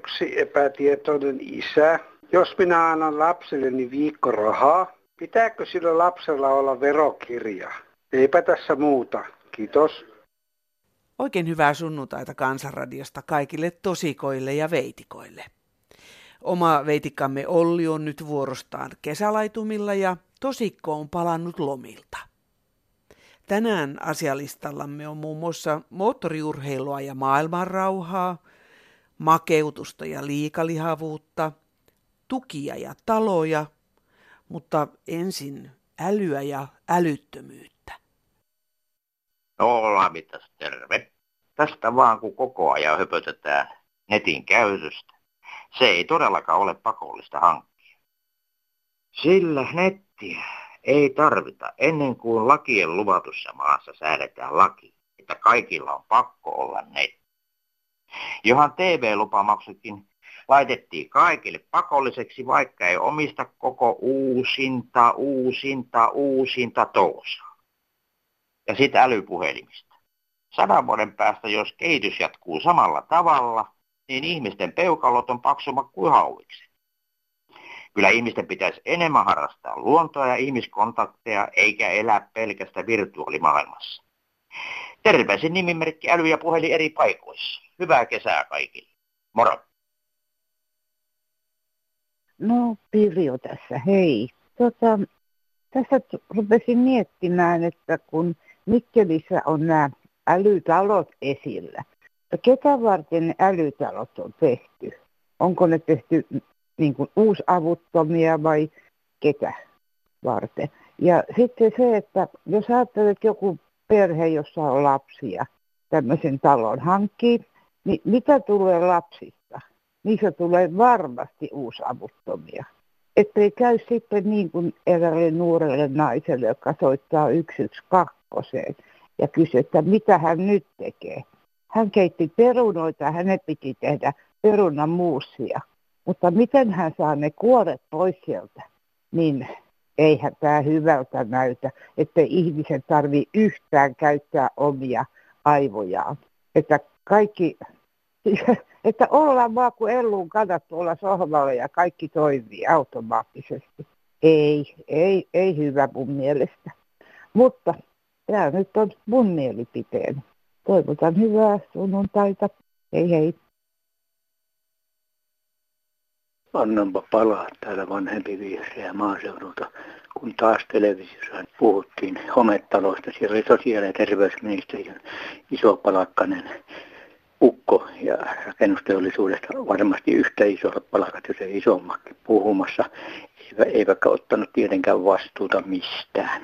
yksi epätietoinen isä. Jos minä annan lapselleni viikko rahaa, pitääkö sillä lapsella olla verokirja? Eipä tässä muuta. Kiitos. Oikein hyvää sunnuntaita Kansanradiosta kaikille tosikoille ja veitikoille. Oma veitikkamme Olli on nyt vuorostaan kesälaitumilla ja tosikko on palannut lomilta. Tänään asialistallamme on muun muassa moottoriurheilua ja maailmanrauhaa, makeutusta ja liikalihavuutta, tukia ja taloja, mutta ensin älyä ja älyttömyyttä. No mitäs terve. Tästä vaan kun koko ajan höpötetään netin käytöstä. Se ei todellakaan ole pakollista hankkia. Sillä nettiä ei tarvita ennen kuin lakien luvatussa maassa säädetään laki, että kaikilla on pakko olla netti. Johan TV-lupamaksukin laitettiin kaikille pakolliseksi, vaikka ei omista koko uusinta, uusinta, uusinta toosaa. Ja sitten älypuhelimista. Sadan vuoden päästä, jos kehitys jatkuu samalla tavalla, niin ihmisten peukalot on paksummat kuin hauikset. Kyllä ihmisten pitäisi enemmän harrastaa luontoa ja ihmiskontakteja, eikä elää pelkästä virtuaalimaailmassa. Terveisin nimimerkki äly ja puhelin eri paikoissa. Hyvää kesää kaikille. Moro! No Pirjo tässä, hei. Tota, tässä rupesin miettimään, että kun Mikkelissä on nämä älytalot esillä, ketä varten älytalot on tehty? Onko ne tehty niin kuin uusavuttomia vai ketä varten. Ja sitten se, että jos ajattelet joku perhe, jossa on lapsia, tämmöisen talon hankkii, niin mitä tulee lapsista? Niissä tulee varmasti uusavuttomia. Ettei käy sitten niin kuin eräälle nuorelle naiselle, joka soittaa 112 ja kysyy, että mitä hän nyt tekee. Hän keitti perunoita hänen piti tehdä perunamuusia. Mutta miten hän saa ne kuoret pois sieltä, niin eihän tämä hyvältä näytä, että ihmisen tarvii yhtään käyttää omia aivojaan. Että kaikki, että ollaan vaan kuin elluun kanat tuolla sohvalla ja kaikki toimii automaattisesti. Ei, ei, ei hyvä mun mielestä. Mutta tämä nyt on mun mielipiteen. Toivotan hyvää sunnuntaita. Hei hei. Annanpa palaa täällä vanhempi vihreä maaseudulta, kun taas televisiossa puhuttiin hometaloista. Siellä oli sosiaali- ja terveysministeriön palakkainen ukko ja rakennusteollisuudesta varmasti yhtä isot palakat, jos ei isommakin puhumassa, eivätkä ottanut tietenkään vastuuta mistään.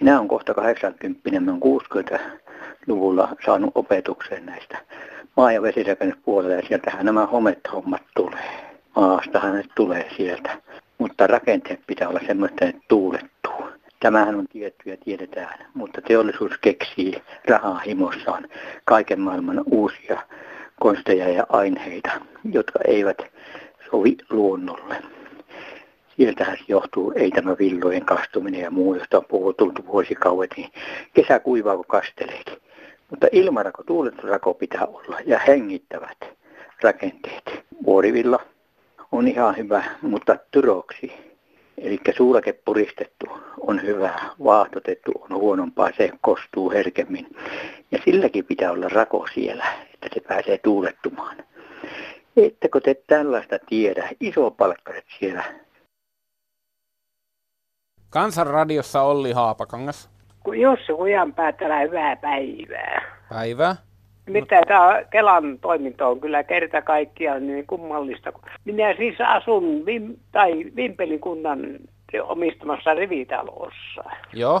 Minä olen kohta 80, mä olen 60-luvulla saanut opetukseen näistä maa- ja vesirakennuspuolella ja sieltähän nämä homehommat tulee maastahan ne tulee sieltä. Mutta rakenteet pitää olla semmoista, että tuulettuu. Tämähän on tietty ja tiedetään, mutta teollisuus keksii rahaa himossaan kaiken maailman uusia konsteja ja aineita, jotka eivät sovi luonnolle. Sieltähän se johtuu, ei tämä villojen kastuminen ja muu, josta on puhuttu vuosikauet, niin kesä kuivaa kuin kasteleekin. Mutta ilmarako, tuuletusrako pitää olla ja hengittävät rakenteet. Vuorivilla on ihan hyvä, mutta tyroksi, eli suulake puristettu on hyvä, vaahtotettu on huonompaa, se kostuu herkemmin. Ja silläkin pitää olla rako siellä, että se pääsee tuulettumaan. Ettekö te tällaista tiedä? Iso palkkaret siellä. Kansanradiossa Olli Haapakangas. Jussi Kujanpää, hyvää päivää. Päivää. Mitä tämä Kelan toiminta on kyllä kerta kaikkiaan niin kummallista. Minä siis asun Vim, tai Vimpelin kunnan omistamassa rivitalossa. Joo.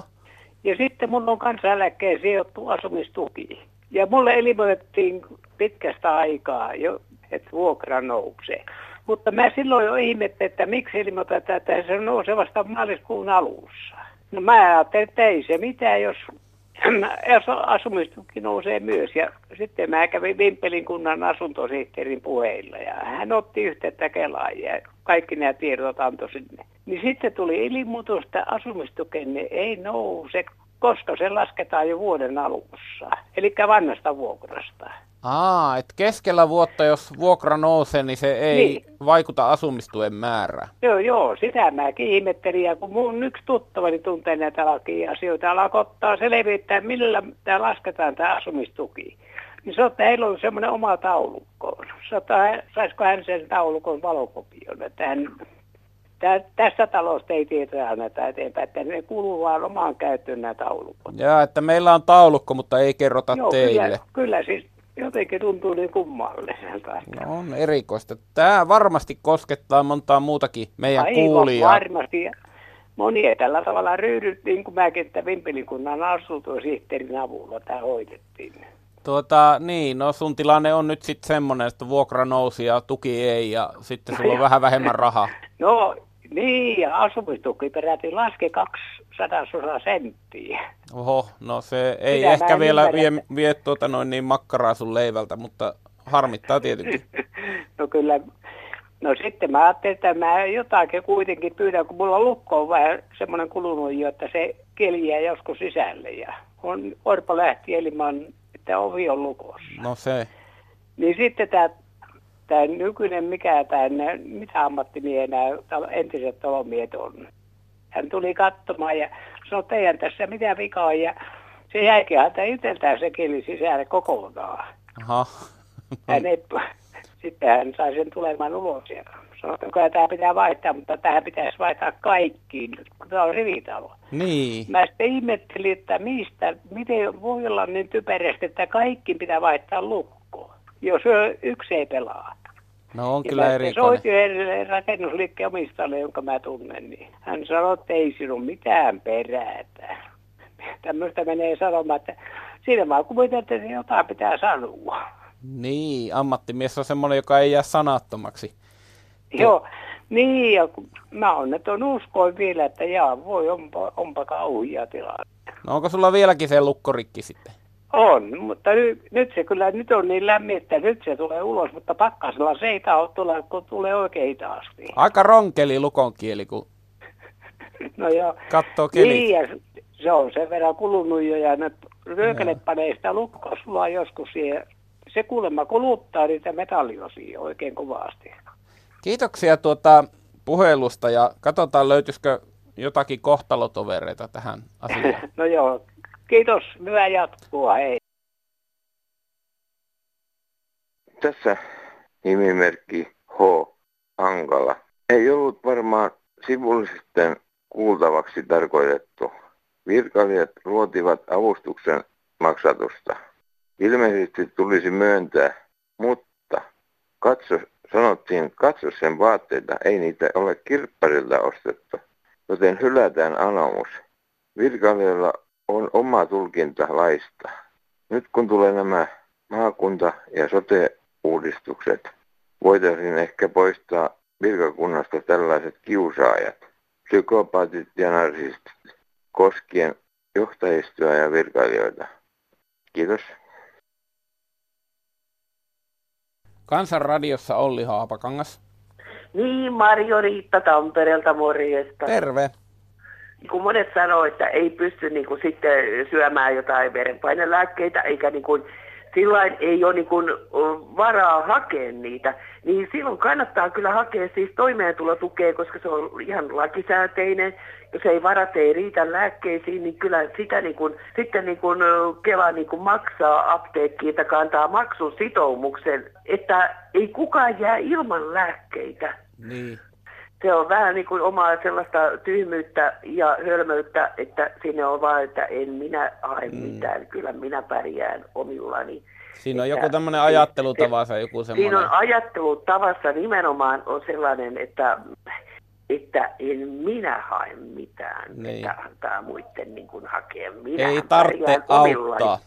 Ja sitten mun on kansaneläkkeen sijoittu asumistuki. Ja mulle ilmoitettiin pitkästä aikaa jo, että vuokra nousee. Mutta mä silloin jo ihmettelin, että miksi ilmoitetaan, että se nousee vasta maaliskuun alussa. No mä ajattelin, että ei se mitään, jos asumistuki nousee myös. Ja sitten mä kävin Vimpelin kunnan asuntosihteerin puheilla ja hän otti yhteyttä Kelaan ja kaikki nämä tiedot antoi sinne. Niin sitten tuli ilmoitus, että asumistukenne ei nouse, koska se lasketaan jo vuoden alussa, eli vanhasta vuokrasta. Aa, että keskellä vuotta, jos vuokra nousee, niin se ei niin. vaikuta asumistuen määrään. Joo, joo, sitä mäkin ihmettelin. Ja kun mun yksi tuttavani tuntee näitä lakia-asioita, alkoi ottaa selvittää, millä tämä lasketaan tämä asumistuki. Niin se että heillä on semmoinen oma taulukko. Sota, saisiko hän sen taulukon valokopion, että hän Tä, tästä talosta ei tiedetä anneta eteenpäin, että ne kuuluu vaan omaan käyttöön nämä taulukot. Joo, että meillä on taulukko, mutta ei kerrota Joo, teille. Kyllä, kyllä siis jotenkin tuntuu niin kummalliselta. No on erikoista. Tämä varmasti koskettaa montaa muutakin meidän Aivan kuulijaa. varmasti. Moni ei tällä tavalla ryhdy, niin kuin mäkin, että Vimpelikunnan asuntoisihteerin avulla tämä hoidettiin. Tuota, niin, no sun tilanne on nyt sitten semmoinen, että vuokra nousi ja tuki ei ja sitten sulla on vähän vähemmän rahaa. No niin, ja asumistuki peräti laski 200 senttiä. Oho, no se ei Sitä ehkä vielä vie, vie tuota noin niin makkaraa sun leivältä, mutta harmittaa tietenkin. no kyllä, no sitten mä ajattelin, että mä jotakin kuitenkin pyydän, kun mulla lukko on vähän semmoinen kulunut jo, että se keliää joskus sisälle ja on Orpo lähti elimään, että ovi on lukossa. No se. Niin sitten tämä tämä nykyinen, mikä tämä, mitä ammattimiehenä entiset talomiehet on. Hän tuli katsomaan ja sanoi, että eihän tässä mitä vikaa ja se jäikin häntä itseltään se keli sisälle kokonaan. Aha. Hän ei, sitten hän sai sen tulemaan ulos ja sanoi, että tämä pitää vaihtaa, mutta tähän pitäisi vaihtaa kaikkiin, kun tämä on rivitalo. Niin. Mä sitten ihmettelin, että mistä, miten voi olla niin typerästi, että kaikki pitää vaihtaa lukkoon, jos yksi ei pelaa. No on kyllä eri. Soitin edelleen rakennusliikkeen omistajalle, jonka mä tunnen, niin hän sanoi, että ei sinun mitään perätä. Tämmöistä menee sanomaan, että siinä vaan kuviteltiin, että jotain pitää sanoa. Niin, ammattimies on semmoinen, joka ei jää sanattomaksi. Joo, niin, ja mä on, että on uskoin vielä, että jaa, voi, onpa, onpa kauhia tilanne. No onko sulla vieläkin se lukkorikki sitten? On, mutta nyt, nyt se kyllä nyt on niin lämmin, että nyt se tulee ulos, mutta pakkasella se ei taho tulla, kun tulee oikein hitaasti. Aika ronkeli lukon kieli, kun no joo. katsoo kelit. Niin, ja se on sen verran kulunut jo, ja ne ryökele panee sitä lukkoa sulla joskus siihen. Se kuulemma kuluttaa niitä metalliosia oikein kovasti. Kiitoksia tuota puhelusta ja katsotaan löytyisikö jotakin kohtalotovereita tähän asiaan. no joo, Kiitos, hyvää jatkoa, hei. Tässä nimimerkki H. Ankala. Ei ollut varmaan sivullisten kuultavaksi tarkoitettu. Virkailijat ruotivat avustuksen maksatusta. Ilmeisesti tulisi myöntää, mutta katso, sanottiin, katso sen vaatteita, ei niitä ole kirpparilta ostettu, joten hylätään anomus. Virkailijalla on oma tulkinta laista. Nyt kun tulee nämä maakunta- ja sote-uudistukset, voitaisiin ehkä poistaa virkakunnasta tällaiset kiusaajat, psykopaatit ja narsistit, koskien johtajistoa ja virkailijoita. Kiitos. Kansanradiossa Olli Haapakangas. Niin, Marjo Riitta Tampereelta morjesta. Terve kun monet sanoo, että ei pysty niin kuin, sitten syömään jotain verenpainelääkkeitä, eikä niin kuin, sillain ei ole niin kuin, varaa hakea niitä, niin silloin kannattaa kyllä hakea siis toimeentulotukea, koska se on ihan lakisääteinen. Jos ei varat ei riitä lääkkeisiin, niin kyllä sitä niin kuin, sitten niin kuin Kela niin kuin maksaa apteekkiin, että kantaa maksun sitoumuksen, että ei kukaan jää ilman lääkkeitä. Niin se on vähän niin kuin omaa sellaista tyhmyyttä ja hölmöyttä, että sinne on vaan, että en minä hae mm. mitään, kyllä minä pärjään omillani. Siinä on että, joku tämmöinen ajattelutavassa joku semmoinen. Siinä on ajattelutavassa nimenomaan on sellainen, että, että en minä hae mitään, niin. että antaa muiden niin kuin hakea. Minä ei tarvitse auttaa.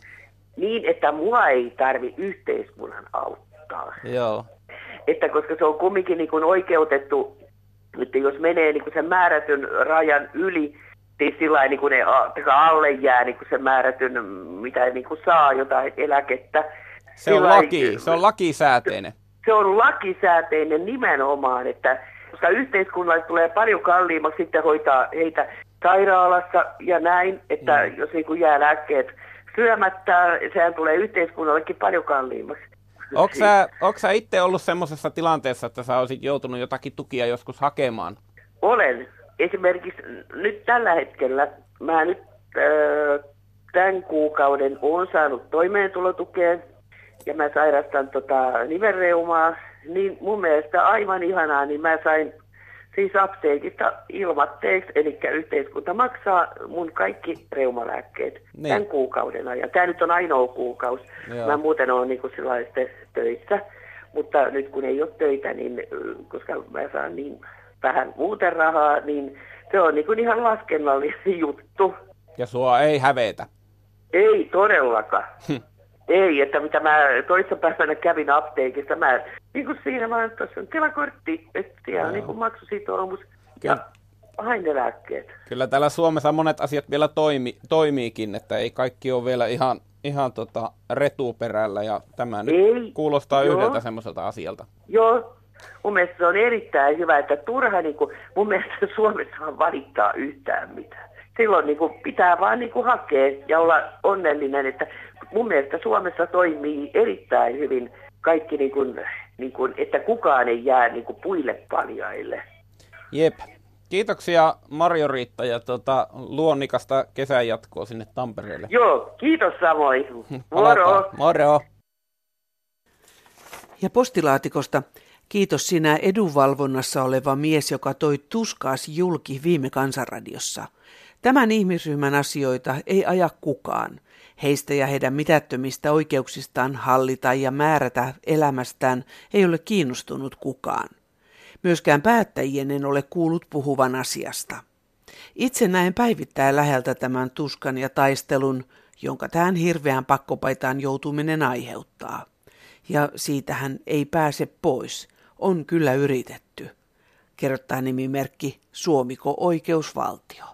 Niin, että mua ei tarvi yhteiskunnan auttaa. Joo. Että koska se on kumminkin niin kuin oikeutettu että jos menee niin kuin sen määrätyn rajan yli, siis sillä niin kuin ne alle jää niin kuin sen määrätyn, mitä niin kuin saa jotain eläkettä. Se on, laki, se on lakisääteinen. Se on lakisääteinen nimenomaan, että koska yhteiskunnalle tulee paljon kalliimmaksi sitten hoitaa heitä sairaalassa ja näin, että mm. jos niin kuin jää lääkkeet syömättä, sehän tulee yhteiskunnallekin paljon kalliimmaksi. Onko sä, sä itse ollut semmoisessa tilanteessa, että sä olisit joutunut jotakin tukia joskus hakemaan? Olen. Esimerkiksi nyt tällä hetkellä, mä nyt äh, tämän kuukauden olen saanut toimeentulotukea ja mä sairastan tota nivelreumaa, niin mun mielestä aivan ihanaa, niin mä sain siis apteekista ilmatteeksi, eli yhteiskunta maksaa mun kaikki reumalääkkeet niin. tämän kuukauden ajan. Tämä nyt on ainoa kuukausi. Joo. Mä muuten olen niin kuin töissä, mutta nyt kun ei ole töitä, niin koska mä saan niin vähän muuten rahaa, niin se on niin kuin ihan laskennallinen juttu. Ja sua ei hävetä? Ei todellakaan. Ei, että mitä mä päivänä kävin apteekista, mä niin kuin siinä vaan, tuossa on tilakortti, että siellä on niin kuin maksusitoumus ja hain ne lääkkeet. Kyllä täällä Suomessa monet asiat vielä toimi, toimiikin, että ei kaikki ole vielä ihan, ihan tota retuperällä ja tämä nyt ei, kuulostaa joo. yhdeltä semmoiselta asialta. Joo, mun mielestä se on erittäin hyvä, että turha niin kuin, mun mielestä Suomessa valittaa yhtään mitään. Silloin niin kuin, pitää vaan niin kuin, hakea ja olla onnellinen, että mun mielestä Suomessa toimii erittäin hyvin kaikki, niin kuin, niin kuin, että kukaan ei jää niin kuin puille paljaille. Jep. Kiitoksia Marjo-Riitta ja tuota, luonnikasta kesän jatkoa sinne Tampereelle. Joo, kiitos samoin. Moro. Moro. Ja postilaatikosta kiitos sinä edunvalvonnassa oleva mies, joka toi tuskaas julki viime kansanradiossa. Tämän ihmisryhmän asioita ei aja kukaan. Heistä ja heidän mitättömistä oikeuksistaan hallita ja määrätä elämästään ei ole kiinnostunut kukaan. Myöskään päättäjien en ole kuullut puhuvan asiasta. Itse näen päivittäin läheltä tämän tuskan ja taistelun, jonka tähän hirveään pakkopaitaan joutuminen aiheuttaa. Ja siitä hän ei pääse pois. On kyllä yritetty. Kerrottaa nimimerkki Suomiko oikeusvaltio.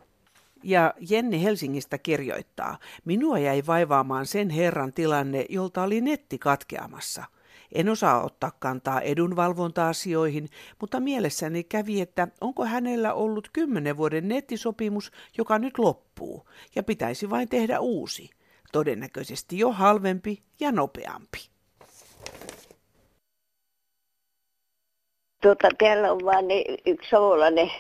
Ja Jenni Helsingistä kirjoittaa, minua jäi vaivaamaan sen herran tilanne, jolta oli netti katkeamassa. En osaa ottaa kantaa edunvalvonta-asioihin, mutta mielessäni kävi, että onko hänellä ollut kymmenen vuoden nettisopimus, joka nyt loppuu, ja pitäisi vain tehdä uusi. Todennäköisesti jo halvempi ja nopeampi. Tuota, täällä on vain yksi savolainen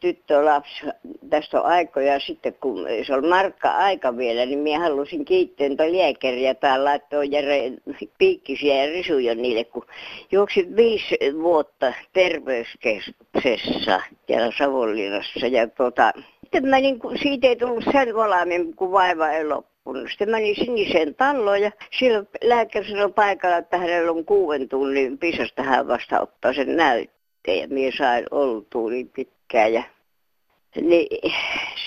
tyttölapsi, tästä on aikoja sitten, kun se oli markka aika vielä, niin minä halusin kiittää tuota lääkäriä tai laittaa Jere piikkisiä ja risuja niille, kun juoksin viisi vuotta terveyskeskuksessa täällä Savonlinnassa ja tuota, sitten mä niin kuin, siitä ei tullut sen valaamin, kun vaiva ei loppunut. Sitten menin siniseen talloon ja siellä lääkäri sanoi paikalla, että hänellä on kuuden tunnin pisasta hän vasta ottaa sen näytteen. Ja minä sain oltua niin pitkään ja niin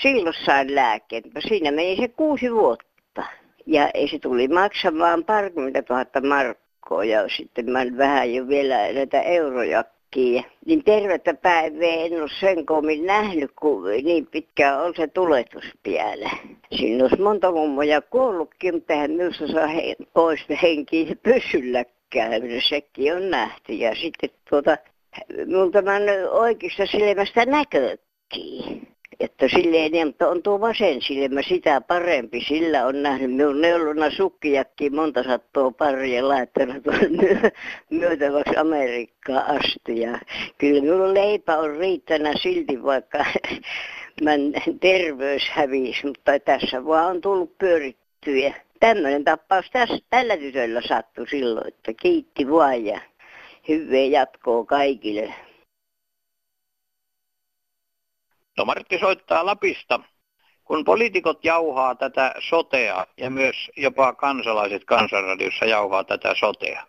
silloin sain lääkkeet. Siinä meni se kuusi vuotta. Ja se tuli maksamaan parikymmentä tuhatta markkoa ja sitten mä vähän jo vielä näitä eurojakin. Niin tervettä päivää en ole sen komin nähnyt, kun niin pitkään on se tuletus vielä. Siinä olisi monta mummoja kuollutkin, mutta eihän minusta saa he, pois henkiä pysylläkään. Sekin on nähty. Ja sitten tuota, multa on oikeasta silmästä näköä näkee. Että silleen, niin, mutta on tuo vasen silmä sitä parempi. Sillä on nähnyt minun neulona sukkijakin monta sattua paria laittanut myö, myötäväksi Amerikkaan asti. Ja kyllä minun leipä on riittänyt silti, vaikka mä terveys hävisi, mutta tässä vaan on tullut pyörittyä. Tämmöinen tapaus tässä, tällä tytöllä sattui silloin, että kiitti vaan hyvää jatkoa kaikille. No Martti soittaa Lapista. Kun poliitikot jauhaa tätä sotea ja myös jopa kansalaiset kansanradiossa jauhaa tätä sotea.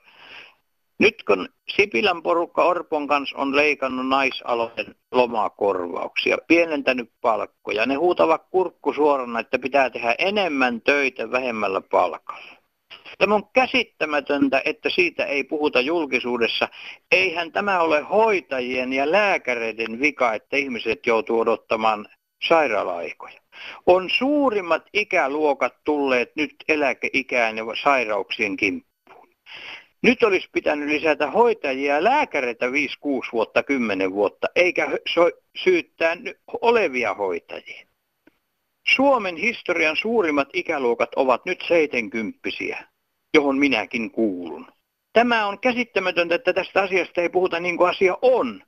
Nyt kun Sipilän porukka Orpon kanssa on leikannut naisalojen lomakorvauksia, pienentänyt palkkoja, ne huutavat kurkku suorana, että pitää tehdä enemmän töitä vähemmällä palkalla. Tämä on käsittämätöntä, että siitä ei puhuta julkisuudessa. Eihän tämä ole hoitajien ja lääkäreiden vika, että ihmiset joutuu odottamaan sairaala-aikoja. On suurimmat ikäluokat tulleet nyt eläkeikään ja sairauksien kimppuun. Nyt olisi pitänyt lisätä hoitajia ja lääkäreitä 5-6 vuotta, 10 vuotta, eikä syyttää olevia hoitajia. Suomen historian suurimmat ikäluokat ovat nyt 70 johon minäkin kuulun. Tämä on käsittämätöntä, että tästä asiasta ei puhuta niin kuin asia on.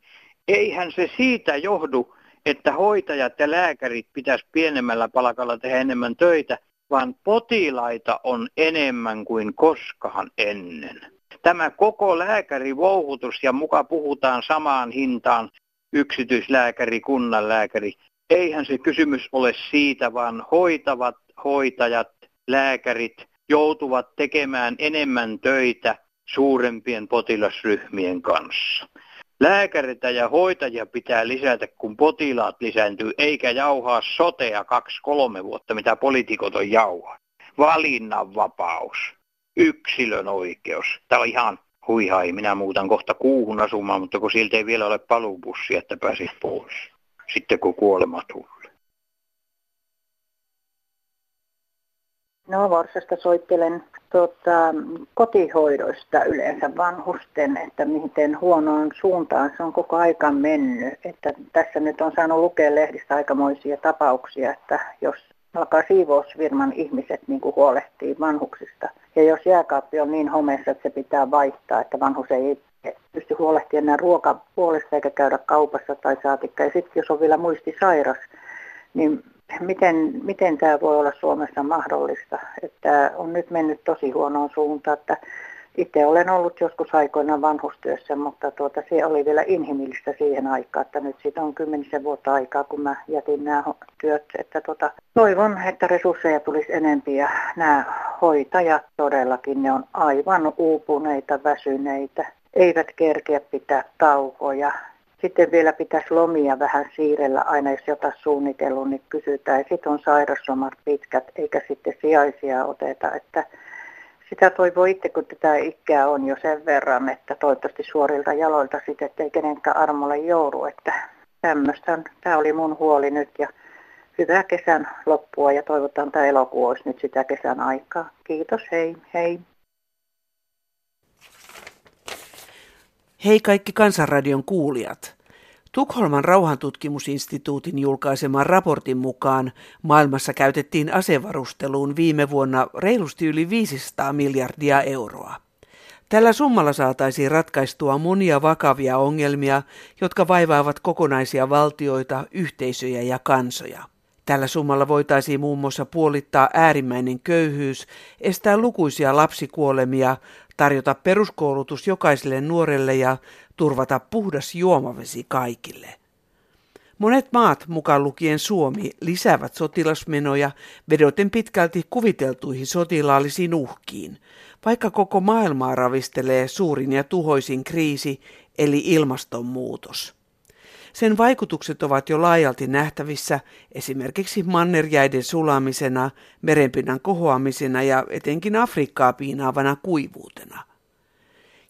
Eihän se siitä johdu, että hoitajat ja lääkärit pitäisi pienemmällä palkalla tehdä enemmän töitä, vaan potilaita on enemmän kuin koskaan ennen. Tämä koko lääkärivouhutus ja muka puhutaan samaan hintaan yksityislääkäri, kunnanlääkäri. Eihän se kysymys ole siitä, vaan hoitavat hoitajat, lääkärit joutuvat tekemään enemmän töitä suurempien potilasryhmien kanssa. Lääkäreitä ja hoitajia pitää lisätä, kun potilaat lisääntyy, eikä jauhaa sotea kaksi-kolme vuotta, mitä poliitikot on jauhaa. Valinnanvapaus, yksilön oikeus. Tämä on ihan huihai, minä muutan kohta kuuhun asumaan, mutta kun siltä ei vielä ole paluubussi, että pääsis pois. Sitten kun kuolema tulee. No Vorsasta soittelen tota, kotihoidoista yleensä vanhusten, että miten huonoon suuntaan se on koko aika mennyt. Että tässä nyt on saanut lukea lehdistä aikamoisia tapauksia, että jos alkaa siivousvirman ihmiset niin kuin huolehtii vanhuksista. Ja jos jääkaappi on niin homeessa, että se pitää vaihtaa, että vanhus ei pysty huolehtimaan enää ruokapuolesta eikä käydä kaupassa tai saatikka. Ja sitten jos on vielä muistisairas, niin miten, miten tämä voi olla Suomessa mahdollista. Että on nyt mennyt tosi huonoon suuntaan, että itse olen ollut joskus aikoina vanhustyössä, mutta tuota, se oli vielä inhimillistä siihen aikaan, että nyt siitä on kymmenisen vuotta aikaa, kun mä jätin nämä työt. Että tuota, toivon, että resursseja tulisi enempi ja nämä hoitajat todellakin, ne on aivan uupuneita, väsyneitä, eivät kerkeä pitää taukoja sitten vielä pitäisi lomia vähän siirrellä aina, jos jotain suunnitellut, niin kysytään. Sitten on sairaslomat pitkät, eikä sitten sijaisia oteta. Että sitä toivoo itse, kun tätä ikää on jo sen verran, että toivottavasti suorilta jaloilta sitten, ettei kenenkään armolle joudu. Että tämmöistä, tämä oli mun huoli nyt ja hyvää kesän loppua ja toivotaan tämä elokuu olisi nyt sitä kesän aikaa. Kiitos, hei, hei. Hei kaikki Kansanradion kuulijat. Tukholman rauhantutkimusinstituutin julkaiseman raportin mukaan maailmassa käytettiin asevarusteluun viime vuonna reilusti yli 500 miljardia euroa. Tällä summalla saataisiin ratkaistua monia vakavia ongelmia, jotka vaivaavat kokonaisia valtioita, yhteisöjä ja kansoja. Tällä summalla voitaisiin muun muassa puolittaa äärimmäinen köyhyys, estää lukuisia lapsikuolemia, tarjota peruskoulutus jokaiselle nuorelle ja turvata puhdas juomavesi kaikille. Monet maat, mukaan lukien Suomi, lisäävät sotilasmenoja vedoten pitkälti kuviteltuihin sotilaallisiin uhkiin, vaikka koko maailmaa ravistelee suurin ja tuhoisin kriisi, eli ilmastonmuutos. Sen vaikutukset ovat jo laajalti nähtävissä esimerkiksi mannerjäiden sulamisena, merenpinnan kohoamisena ja etenkin Afrikkaa piinaavana kuivuutena.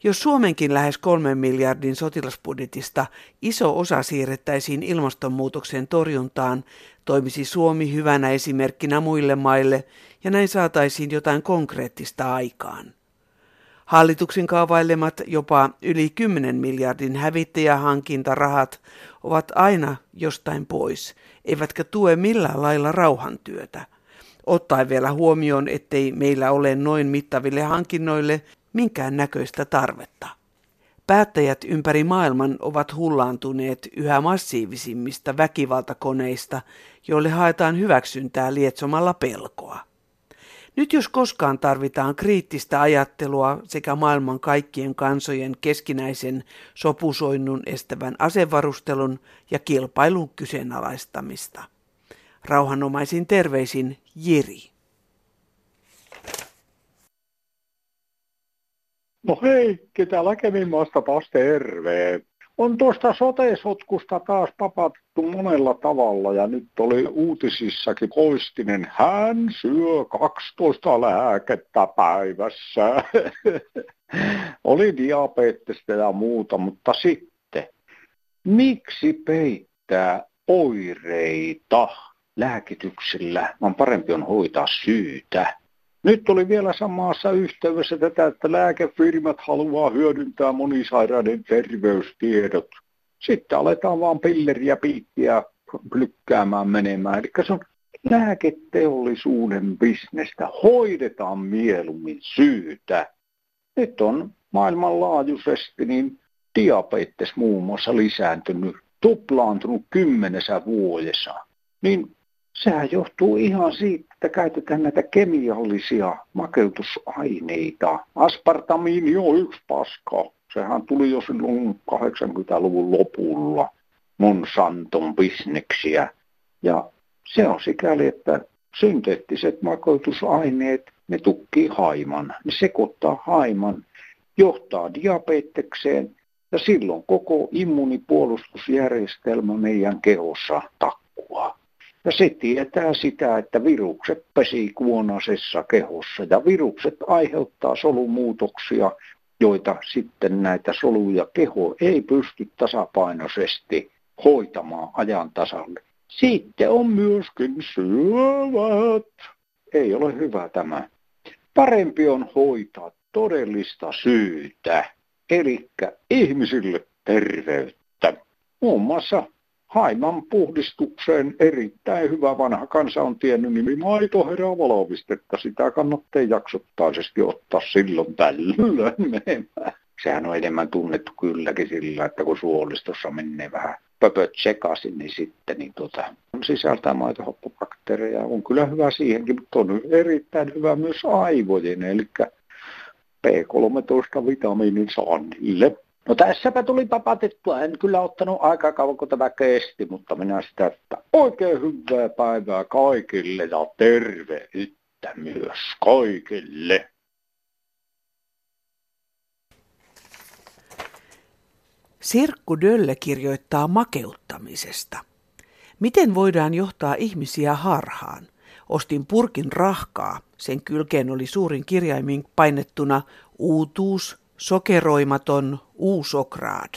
Jos Suomenkin lähes kolmen miljardin sotilasbudjetista iso osa siirrettäisiin ilmastonmuutoksen torjuntaan, toimisi Suomi hyvänä esimerkkinä muille maille ja näin saataisiin jotain konkreettista aikaan. Hallituksen kaavailemat jopa yli 10 miljardin hävittäjähankintarahat ovat aina jostain pois, eivätkä tue millään lailla rauhantyötä. Ottaen vielä huomioon, ettei meillä ole noin mittaville hankinnoille minkään näköistä tarvetta. Päättäjät ympäri maailman ovat hullaantuneet yhä massiivisimmista väkivaltakoneista, joille haetaan hyväksyntää lietsomalla pelkoa. Nyt jos koskaan tarvitaan kriittistä ajattelua sekä maailman kaikkien kansojen keskinäisen sopusoinnun estävän asevarustelun ja kilpailun kyseenalaistamista. Rauhanomaisin terveisin Jiri. No hei, täällä Keminmaasta taas terve. On tuosta sotesotkusta taas papattu monella tavalla ja nyt oli uutisissakin Koistinen, hän syö 12 lääkettä päivässä. oli diabetesta ja muuta, mutta sitten, miksi peittää oireita lääkityksellä, vaan parempi on hoitaa syytä. Nyt oli vielä samassa yhteydessä tätä, että lääkefirmat haluaa hyödyntää monisairaiden terveystiedot. Sitten aletaan vaan pilleriä piikkiä lykkäämään menemään. Eli se on lääketeollisuuden bisnestä, hoidetaan mieluummin syytä. Nyt on maailmanlaajuisesti niin diabetes muun muassa lisääntynyt, tuplaantunut kymmenessä vuodessa. Niin sehän johtuu ihan siitä, että käytetään näitä kemiallisia makeutusaineita. Aspartamiini on yksi paska. Sehän tuli jo silloin 80-luvun lopulla Monsanton bisneksiä. Ja se on sikäli, että synteettiset makoitusaineet, ne tukkii haiman, ne sekoittaa haiman, johtaa diabetekseen ja silloin koko immunipuolustusjärjestelmä meidän kehossa takkua. Ja se tietää sitä, että virukset pesii kuonasessa kehossa ja virukset aiheuttaa solumuutoksia, joita sitten näitä soluja keho ei pysty tasapainoisesti hoitamaan ajan tasalle. Sitten on myöskin syövät. Ei ole hyvä tämä. Parempi on hoitaa todellista syytä, eli ihmisille terveyttä. Muun muassa haiman puhdistukseen erittäin hyvä vanha kansa on tiennyt nimi maitoherää valmistetta. Sitä kannattaa jaksottaisesti ottaa silloin tällöin menemään. Sehän on enemmän tunnettu kylläkin sillä, että kun suolistossa menee vähän pöpöt sekaisin, niin sitten niin tota, sisältää maitohoppobakteereja. On kyllä hyvä siihenkin, mutta on erittäin hyvä myös aivojen, eli B13 vitamiinin saannille. No tässäpä tuli papatettua. En kyllä ottanut aika kauan, kun tämä kesti, mutta minä sitä, että oikein hyvää päivää kaikille ja terveyttä myös kaikille. Sirkku Dölle kirjoittaa makeuttamisesta. Miten voidaan johtaa ihmisiä harhaan? Ostin purkin rahkaa. Sen kylkeen oli suurin kirjaimin painettuna uutuus, sokeroimaton, uusokraad.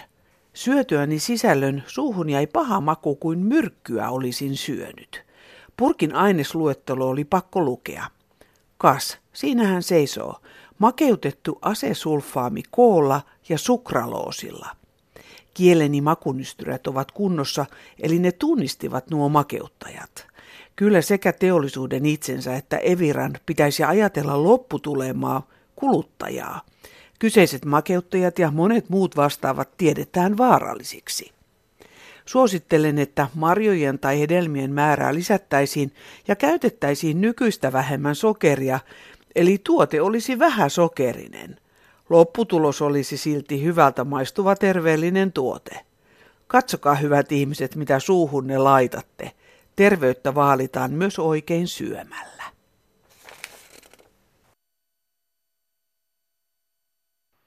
Syötyäni sisällön suuhun jäi paha maku kuin myrkkyä olisin syönyt. Purkin ainesluettelo oli pakko lukea. Kas, siinähän seisoo. Makeutettu asesulfaami koolla ja sukraloosilla. Kieleni makunystyrät ovat kunnossa, eli ne tunnistivat nuo makeuttajat. Kyllä sekä teollisuuden itsensä että Eviran pitäisi ajatella lopputulemaa kuluttajaa. Kyseiset makeuttajat ja monet muut vastaavat tiedetään vaarallisiksi. Suosittelen, että marjojen tai hedelmien määrää lisättäisiin ja käytettäisiin nykyistä vähemmän sokeria, eli tuote olisi vähäsokerinen – Lopputulos olisi silti hyvältä maistuva terveellinen tuote. Katsokaa hyvät ihmiset, mitä suuhunne laitatte. Terveyttä vaalitaan myös oikein syömällä.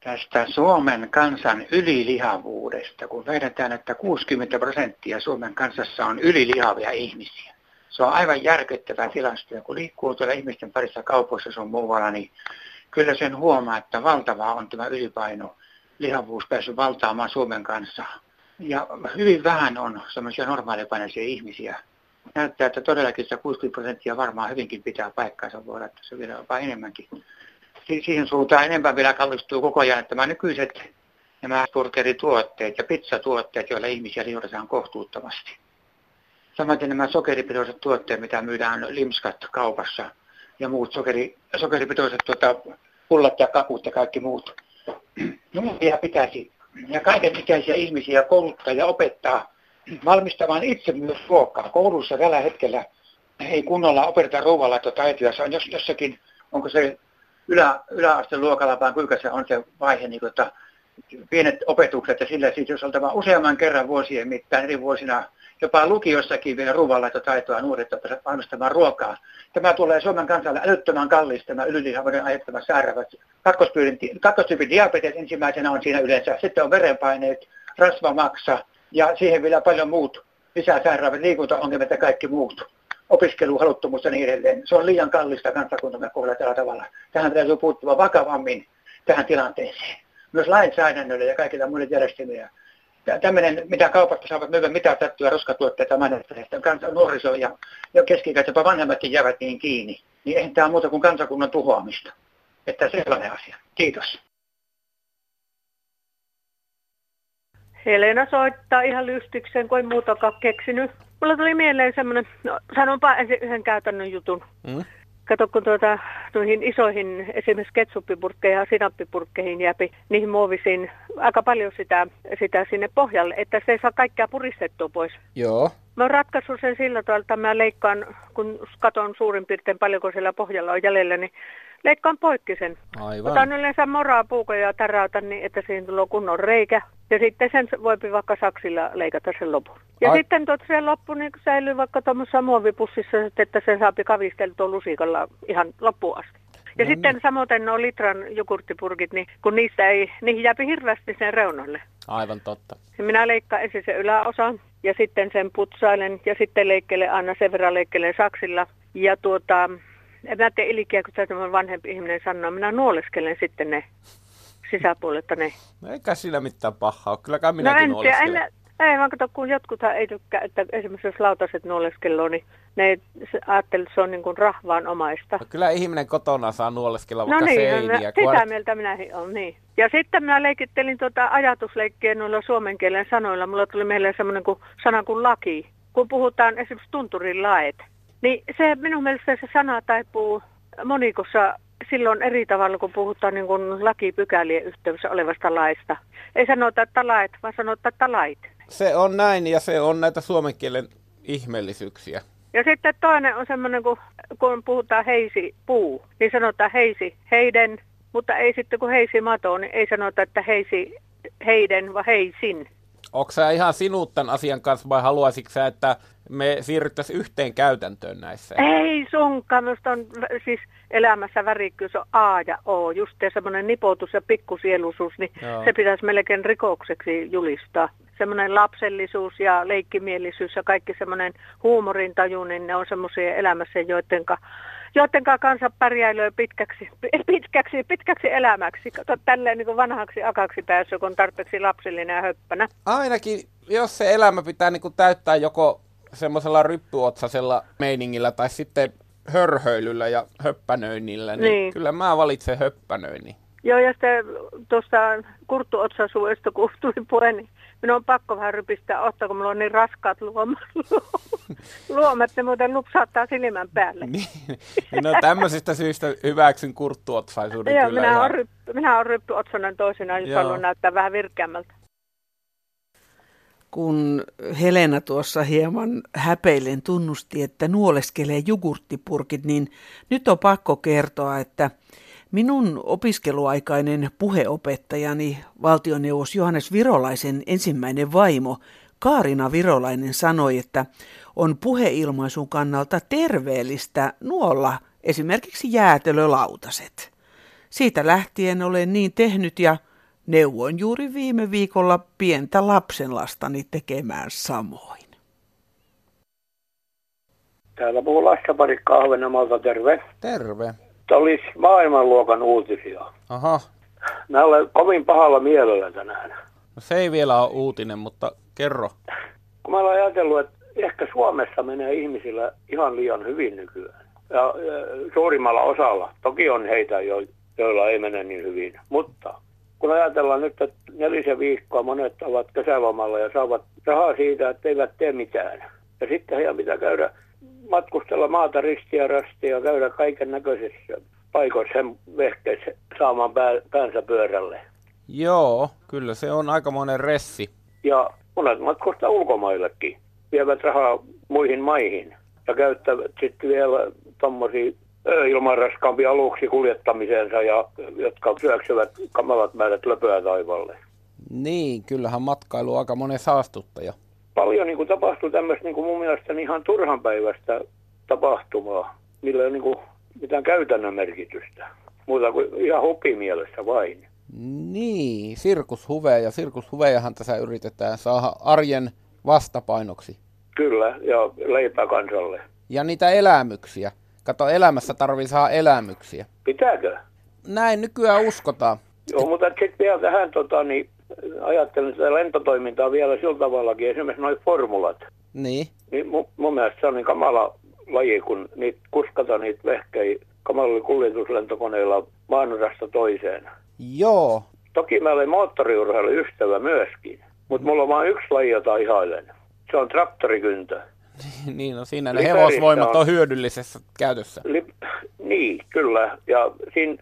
Tästä Suomen kansan ylilihavuudesta, kun vedetään, että 60 prosenttia Suomen kansassa on ylilihavia ihmisiä. Se on aivan järkyttävä tilasto, ja kun liikkuu tuolla ihmisten parissa kaupoissa sun muualla, niin kyllä sen huomaa, että valtavaa on tämä ylipaino, lihavuus päässyt valtaamaan Suomen kanssa. Ja hyvin vähän on semmoisia normaalipainoisia ihmisiä. Näyttää, että todellakin se 60 prosenttia varmaan hyvinkin pitää paikkaansa, voi olla, että se vielä jopa enemmänkin. Siihen suuntaan enemmän vielä kallistuu koko ajan, että nämä nykyiset nämä burgerituotteet ja pizzatuotteet, joilla ihmisiä lihotetaan kohtuuttomasti. Samaten nämä sokeripitoiset tuotteet, mitä myydään limskat kaupassa, ja muut sokeri, sokeripitoiset tuota, pullat ja kakut ja kaikki muut. Nuoria pitäisi ja kaiken ikäisiä ihmisiä kouluttaa ja opettaa valmistamaan itse myös ruokaa. Koulussa tällä hetkellä ei kunnolla opeteta ruoanlaittotaitoja. Se on jos, jossakin, onko se ylä, yläasteen luokalla vaan kuinka se on se vaihe, niin kuin, että pienet opetukset ja sillä siis jos oltava useamman kerran vuosien mittaan eri vuosina jopa lukiossakin vielä ruoanlaittotaitoa nuoret valmistamaan ruokaa. Tämä tulee Suomen kansalle älyttömän kallista, tämä ylilihavuuden aiheuttama sairaavat. Kakkostyypin diabetes ensimmäisenä on siinä yleensä. Sitten on verenpaineet, rasvamaksa ja siihen vielä paljon muut lisää sairaavat, liikuntaongelmat ja kaikki muut. Opiskeluhaluttomuus ja niin edelleen. Se on liian kallista kansakuntamme kohdalla tällä tavalla. Tähän täytyy puuttua vakavammin tähän tilanteeseen. Myös lainsäädännölle ja kaikilla muille järjestelmille tämmöinen, mitä kaupasta saavat myydä mitä tättyä roskatuotteita manetteista, nuoriso ja, ja keskikäiset, jopa vanhemmatkin jäävät niin kiinni, niin eihän tämä muuta kuin kansakunnan tuhoamista. Että sellainen asia. Kiitos. Helena soittaa ihan lystyksen, ei muutakaan keksinyt. Mulla tuli mieleen semmoinen, no sanonpa ensin yhden käytännön jutun. Mm. Kato, kun tuota, noihin isoihin esimerkiksi ketsuppipurkkeihin ja sinappipurkkeihin jääpi niihin muovisiin aika paljon sitä, sitä sinne pohjalle, että se ei saa kaikkea puristettua pois. Joo. Mä oon ratkaissut sen sillä tavalla, että mä leikkaan, kun katon suurin piirtein paljonko siellä pohjalla on jäljellä, niin leikkaan poikki sen. Aivan. Otan yleensä moraa puukoja ja täräytän niin, että siihen tulee kunnon reikä. Ja sitten sen voi vaikka saksilla leikata sen lopun. Ja Ai- sitten tuot se loppu niin säilyy vaikka tuommoisessa muovipussissa, että sen saapi kavisteltua lusikalla ihan loppuun asti. Ja No sitten samoin nuo litran jogurttipurkit, niin kun niistä ei, niihin jääpi hirveästi sen reunalle. Aivan totta. Minä leikkaan ensin sen yläosan ja sitten sen putsailen ja sitten leikkelen aina sen verran leikkelen saksilla. Ja tuota, en mä tee ilkeä, kun tämä vanhempi ihminen sanoo, minä nuoleskelen sitten ne sisäpuolelta ne. No eikä siinä mitään pahaa ole. Kylläkään No minäkin en tiedä, en, ei vaan kato, kun jotkuthan ei tykkää, että esimerkiksi jos lautaset nuoleskeloo, niin ne ei se- ajattele, että se on niin kuin rahvaanomaista. No kyllä ihminen kotona saa nuoleskella No vaikka niin, seiniä. no, sitä ar- mieltä minäkin olen, niin. Ja sitten minä leikittelin tuota ajatusleikkiä noilla suomen kielen sanoilla. Mulla tuli mieleen semmoinen kuin, sana kuin laki. Kun puhutaan esimerkiksi tunturin laet, niin se minun mielestä se sana taipuu monikossa silloin eri tavalla, kun puhutaan niin kuin lakipykälien yhteydessä olevasta laista. Ei sanota, että lait, vaan sanota, että lait. Se on näin ja se on näitä suomen kielen ihmeellisyyksiä. Ja sitten toinen on semmoinen, kun, kun puhutaan heisi puu, niin sanotaan heisi heiden, mutta ei sitten kun heisi mato, niin ei sanota, että heisi heiden, vaan heisin. Onko sä ihan sinut tämän asian kanssa vai haluaisitko sä, että me siirryttäisiin yhteen käytäntöön näissä? Ei sunkaan, minusta on siis elämässä värikkyys on A ja O, just semmoinen nipotus ja pikkusieluisuus, niin Joo. se pitäisi melkein rikokseksi julistaa. Semmoinen lapsellisuus ja leikkimielisyys ja kaikki semmoinen huumorintaju, niin ne on semmoisia elämässä, joidenka, joidenka kanssa pärjäilee pitkäksi, pitkäksi, pitkäksi elämäksi. Kato, tälleen niin kuin vanhaksi akaksi päässyt, kun on tarpeeksi lapsellinen ja höppänä. Ainakin, jos se elämä pitää niin kuin täyttää joko semmoisella ryppyotsasella meiningillä tai sitten hörhöilyllä ja höppänöinnillä, niin, Niin. kyllä mä valitsen höppänöinnin. Joo, ja sitten tuosta Kurttu Otsasuesta, kun tuli puhe, niin minun on pakko vähän rypistää ottaa, kun minulla on niin raskaat luomat, luomat ne muuten lupsaattaa silmän päälle. Niin, no tämmöisistä syistä hyväksyn kurttuotsaisuuden Joo, kyllä minä ihan. olen, minä olen Ryppy Otsonen toisena, jos haluan näyttää vähän virkeämmältä. kun Helena tuossa hieman häpeilen tunnusti, että nuoleskelee jogurttipurkit, niin nyt on pakko kertoa, että minun opiskeluaikainen puheopettajani valtioneuvos Johannes Virolaisen ensimmäinen vaimo Kaarina Virolainen sanoi, että on puheilmaisun kannalta terveellistä nuolla esimerkiksi jäätelölautaset. Siitä lähtien olen niin tehnyt ja neuvoin juuri viime viikolla pientä lapsenlastani tekemään samoin. Täällä puhuu Lassa Parikka Ahvenanmaalta, terve. Terve. Tämä olisi maailmanluokan uutisia. Aha, Mä olen kovin pahalla mielellä tänään. no se ei vielä ole uutinen, mutta kerro. Kun mä olen ajatellut, että ehkä Suomessa menee ihmisillä ihan liian hyvin nykyään. Ja, ja suurimmalla osalla. Toki on heitä, jo, joilla ei mene niin hyvin. Mutta kun ajatellaan nyt, että nelisen viikkoa monet ovat kesälomalla ja saavat rahaa siitä, että eivät tee mitään. Ja sitten heidän pitää käydä matkustella maata ristiä rastia, käydä kaiken näköisissä paikoissa sen vehkeissä saamaan pää, päänsä pyörälle. Joo, kyllä se on aikamoinen ressi. Ja monet matkustaa ulkomaillekin, vievät rahaa muihin maihin ja käyttävät sitten vielä tuommoisia ilman raskaampia aluksi kuljettamiseensa, ja, jotka syöksyvät kamalat määrät löpöä taivaalle. Niin, kyllähän matkailu on aika monen saastuttaja. Paljon niin kuin, tapahtuu tämmöistä niin kuin mun mielestä ihan turhanpäiväistä tapahtumaa, millä ei ole niin kuin, mitään käytännön merkitystä. Muuta kuin ihan hupimielessä vain. Niin, sirkushuveja. Ja sirkushuvejahan tässä yritetään saada arjen vastapainoksi. Kyllä, ja leipää kansalle. Ja niitä elämyksiä. Kato, elämässä tarvii saada elämyksiä. Pitääkö? Näin nykyään uskotaan. Joo, mutta sitten vielä tähän tota, niin, ajattelen sitä lentotoimintaa vielä sillä tavallakin, esimerkiksi noin formulat. Niin. Niin mun, mun mielestä se on niin kamala laji, kun niitä kuskata niitä vehkei kamalalla kuljetuslentokoneilla maanosasta toiseen. Joo. Toki mä olen moottoriurheilun ystävä myöskin, mutta mulla on vain yksi laji, jota ihailen. Se on traktorikyntö. niin, no siinä ne hevosvoimat on, on hyödyllisessä käytössä. Li, niin, kyllä. Ja siinä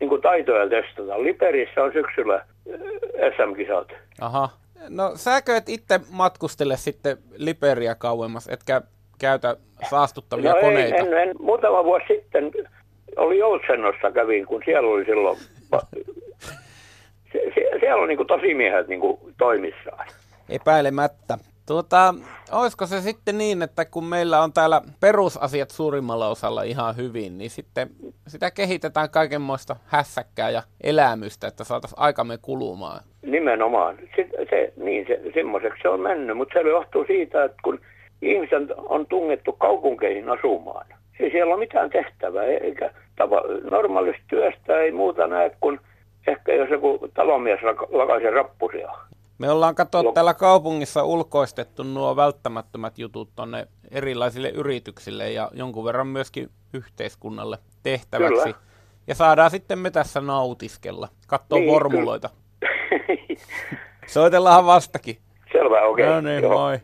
niin kuin taitoja testata. Liperissä on syksyllä SM-kisat. Aha. No säkö et itse matkustele sitten Liperia kauemmas, etkä käytä saastuttavia no koneita? En, en, en. Muutama vuosi sitten oli Joutsennossa kävin, kun siellä oli silloin, se, se, siellä on niin tosimiehet niin kuin toimissaan. Epäilemättä. Tuota, olisiko se sitten niin, että kun meillä on täällä perusasiat suurimmalla osalla ihan hyvin, niin sitten sitä kehitetään kaikenmoista hässäkkää ja elämystä, että saataisiin aikamme kulumaan? Nimenomaan. Se, se, niin, se, semmoiseksi se on mennyt, mutta se johtuu siitä, että kun ihmiset on tungettu kaupunkeihin asumaan, ei siellä ole mitään tehtävää, eikä tava, normaalista työstä ei muuta näe kuin ehkä jos joku talomies lakaisi rappusia. Me ollaan katsoa no. täällä kaupungissa ulkoistettu nuo välttämättömät jutut tuonne erilaisille yrityksille ja jonkun verran myöskin yhteiskunnalle tehtäväksi. Kyllä. Ja saadaan sitten me tässä nautiskella, katsoa niin, formuloita. Soitellaan vastakin. Selvä, okei. Okay. No niin, Joo. moi.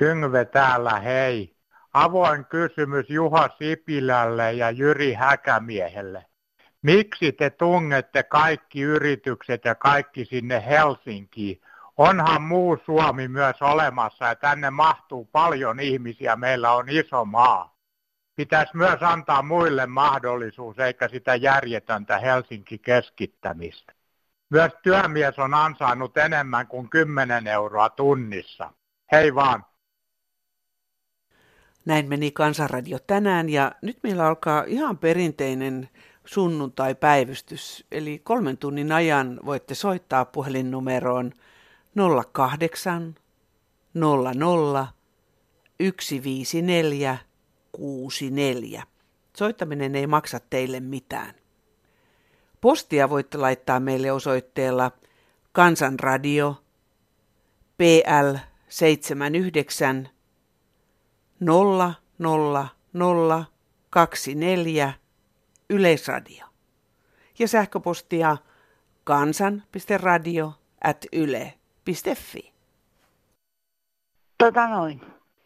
Yngve täällä, hei. Avoin kysymys Juha Sipilälle ja Jyri Häkämiehelle. Miksi te tungette kaikki yritykset ja kaikki sinne Helsinkiin? Onhan muu Suomi myös olemassa ja tänne mahtuu paljon ihmisiä, meillä on iso maa. Pitäisi myös antaa muille mahdollisuus, eikä sitä järjetöntä Helsinki-keskittämistä. Myös työmies on ansainnut enemmän kuin 10 euroa tunnissa. Hei vaan! Näin meni Kansanradio tänään ja nyt meillä alkaa ihan perinteinen sunnuntai-päivystys. Eli kolmen tunnin ajan voitte soittaa puhelinnumeroon 08 00 154 64. Soittaminen ei maksa teille mitään. Postia voitte laittaa meille osoitteella Kansanradio PL 79 00024 Yleisradio. Ja sähköpostia kansan.radio at yle.fi. Tota noin.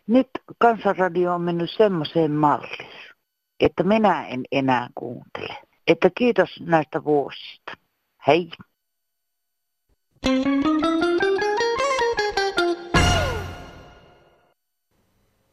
Nyt kansanradio on mennyt semmoiseen malliin, että minä en enää kuuntele. Että kiitos näistä vuosista. Hei. thank you